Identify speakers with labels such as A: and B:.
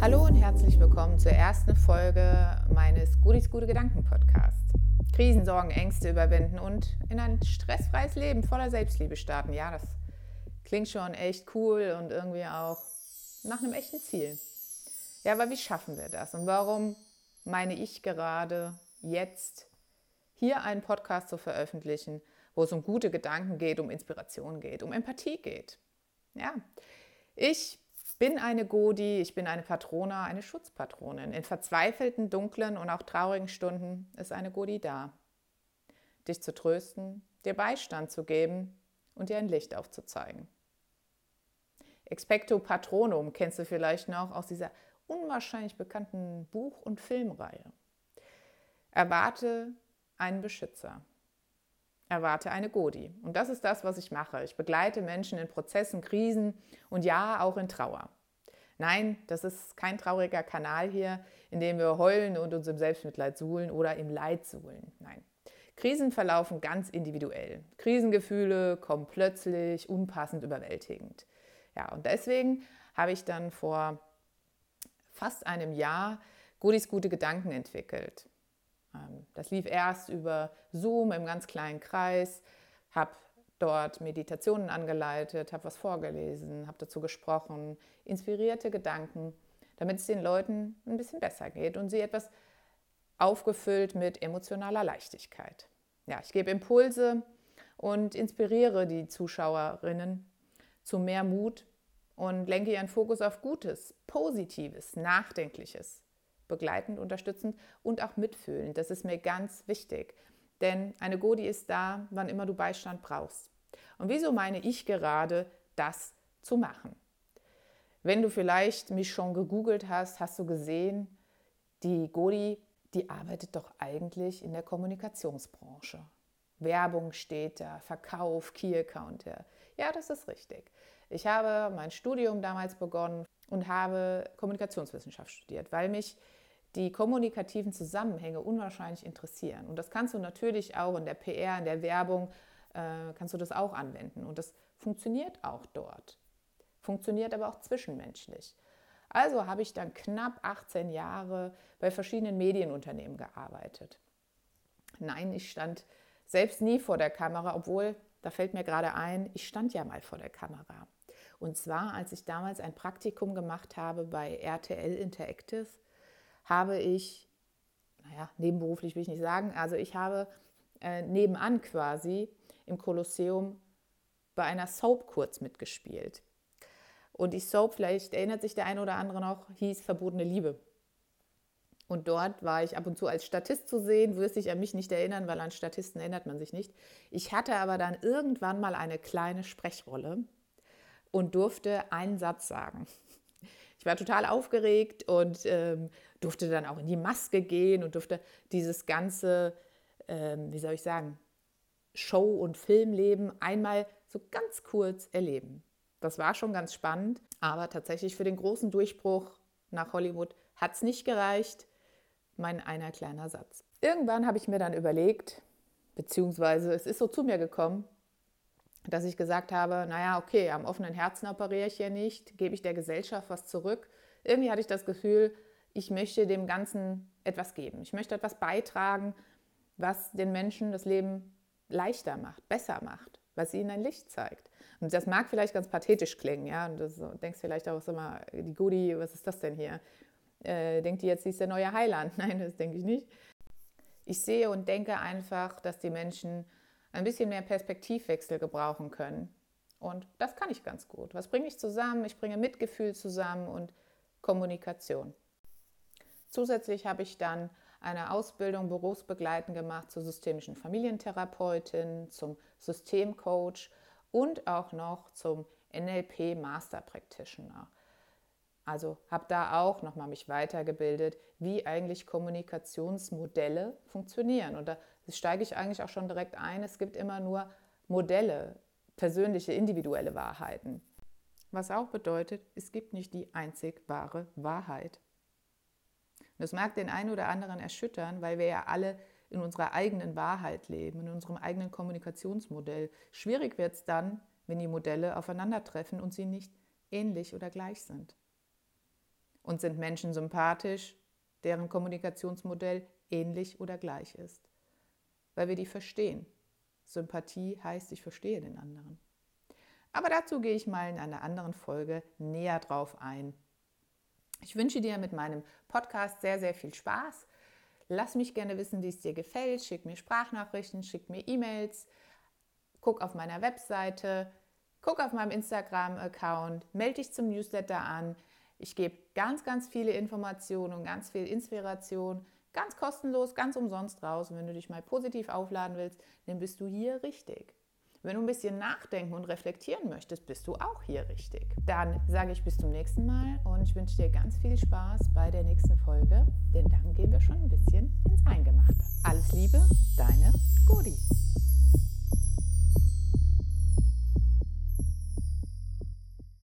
A: Hallo und herzlich willkommen zur ersten Folge meines Gudis Gute Gedanken Podcasts. Krisen, Sorgen, Ängste überwinden und in ein stressfreies Leben voller Selbstliebe starten. Ja, das klingt schon echt cool und irgendwie auch nach einem echten Ziel. Ja, aber wie schaffen wir das? Und warum meine ich gerade jetzt hier einen Podcast zu veröffentlichen, wo es um gute Gedanken geht, um Inspiration geht, um Empathie geht? Ja, ich bin eine Godi, ich bin eine Patrona, eine Schutzpatronin. In verzweifelten, dunklen und auch traurigen Stunden ist eine Godi da. Dich zu trösten, dir Beistand zu geben und dir ein Licht aufzuzeigen. Expecto Patronum kennst du vielleicht noch aus dieser unwahrscheinlich bekannten Buch- und Filmreihe. Erwarte einen Beschützer. Erwarte eine Godi. Und das ist das, was ich mache. Ich begleite Menschen in Prozessen, Krisen und ja, auch in Trauer. Nein, das ist kein trauriger Kanal hier, in dem wir heulen und uns im Selbstmitleid suhlen oder im Leid suhlen. Nein. Krisen verlaufen ganz individuell. Krisengefühle kommen plötzlich, unpassend, überwältigend. Ja, und deswegen habe ich dann vor fast einem Jahr Godis gute Gedanken entwickelt. Ähm, das lief erst über Zoom im ganz kleinen Kreis, habe dort Meditationen angeleitet, habe was vorgelesen, habe dazu gesprochen, inspirierte Gedanken, damit es den Leuten ein bisschen besser geht und sie etwas aufgefüllt mit emotionaler Leichtigkeit. Ja, ich gebe Impulse und inspiriere die Zuschauerinnen zu mehr Mut und lenke ihren Fokus auf Gutes, Positives, Nachdenkliches, begleitend, unterstützend und auch mitfühlend. Das ist mir ganz wichtig. Denn eine Godi ist da, wann immer du Beistand brauchst. Und wieso meine ich gerade, das zu machen? Wenn du vielleicht mich schon gegoogelt hast, hast du gesehen, die Godi, die arbeitet doch eigentlich in der Kommunikationsbranche. Werbung steht da, Verkauf, Key Accounter. Ja, das ist richtig. Ich habe mein Studium damals begonnen und habe Kommunikationswissenschaft studiert, weil mich die kommunikativen Zusammenhänge unwahrscheinlich interessieren. Und das kannst du natürlich auch in der PR, in der Werbung, äh, kannst du das auch anwenden. Und das funktioniert auch dort. Funktioniert aber auch zwischenmenschlich. Also habe ich dann knapp 18 Jahre bei verschiedenen Medienunternehmen gearbeitet. Nein, ich stand selbst nie vor der Kamera, obwohl, da fällt mir gerade ein, ich stand ja mal vor der Kamera. Und zwar, als ich damals ein Praktikum gemacht habe bei RTL Interactive, habe ich, naja, nebenberuflich will ich nicht sagen, also ich habe äh, nebenan quasi im Kolosseum bei einer Soap kurz mitgespielt. Und die Soap, vielleicht erinnert sich der eine oder andere noch, hieß Verbotene Liebe. Und dort war ich ab und zu als Statist zu sehen, wirst dich an mich nicht erinnern, weil an Statisten erinnert man sich nicht. Ich hatte aber dann irgendwann mal eine kleine Sprechrolle und durfte einen Satz sagen. Ich war total aufgeregt und ähm, durfte dann auch in die Maske gehen und durfte dieses ganze, ähm, wie soll ich sagen, Show- und Filmleben einmal so ganz kurz erleben. Das war schon ganz spannend, aber tatsächlich für den großen Durchbruch nach Hollywood hat es nicht gereicht. Mein einer kleiner Satz. Irgendwann habe ich mir dann überlegt, beziehungsweise es ist so zu mir gekommen, dass ich gesagt habe, naja, okay, am offenen Herzen operiere ich ja nicht, gebe ich der Gesellschaft was zurück. Irgendwie hatte ich das Gefühl, ich möchte dem Ganzen etwas geben. Ich möchte etwas beitragen, was den Menschen das Leben leichter macht, besser macht, was ihnen ein Licht zeigt. Und das mag vielleicht ganz pathetisch klingen, ja, und du denkst vielleicht auch immer, die Goodie, was ist das denn hier? Äh, denkt die jetzt, sie ist der neue Heiland? Nein, das denke ich nicht. Ich sehe und denke einfach, dass die Menschen ein bisschen mehr Perspektivwechsel gebrauchen können. Und das kann ich ganz gut. Was bringe ich zusammen? Ich bringe Mitgefühl zusammen und Kommunikation. Zusätzlich habe ich dann eine Ausbildung berufsbegleitend gemacht zur systemischen Familientherapeutin, zum Systemcoach und auch noch zum NLP Master Practitioner. Also habe da auch nochmal mich weitergebildet, wie eigentlich Kommunikationsmodelle funktionieren. Und da steige ich eigentlich auch schon direkt ein. Es gibt immer nur Modelle, persönliche, individuelle Wahrheiten. Was auch bedeutet, es gibt nicht die einzig wahre Wahrheit. Und das mag den einen oder anderen erschüttern, weil wir ja alle in unserer eigenen Wahrheit leben, in unserem eigenen Kommunikationsmodell. Schwierig wird es dann, wenn die Modelle aufeinandertreffen und sie nicht ähnlich oder gleich sind. Und sind Menschen sympathisch, deren Kommunikationsmodell ähnlich oder gleich ist? Weil wir die verstehen. Sympathie heißt, ich verstehe den anderen. Aber dazu gehe ich mal in einer anderen Folge näher drauf ein. Ich wünsche dir mit meinem Podcast sehr, sehr viel Spaß. Lass mich gerne wissen, wie es dir gefällt. Schick mir Sprachnachrichten, schick mir E-Mails, guck auf meiner Webseite, guck auf meinem Instagram-Account, melde dich zum Newsletter an. Ich gebe ganz, ganz viele Informationen und ganz viel Inspiration, ganz kostenlos, ganz umsonst raus. Und wenn du dich mal positiv aufladen willst, dann bist du hier richtig. Wenn du ein bisschen nachdenken und reflektieren möchtest, bist du auch hier richtig. Dann sage ich bis zum nächsten Mal und ich wünsche dir ganz viel Spaß bei der nächsten Folge, denn dann gehen wir schon ein bisschen ins Eingemachte. Alles Liebe, deine Godi.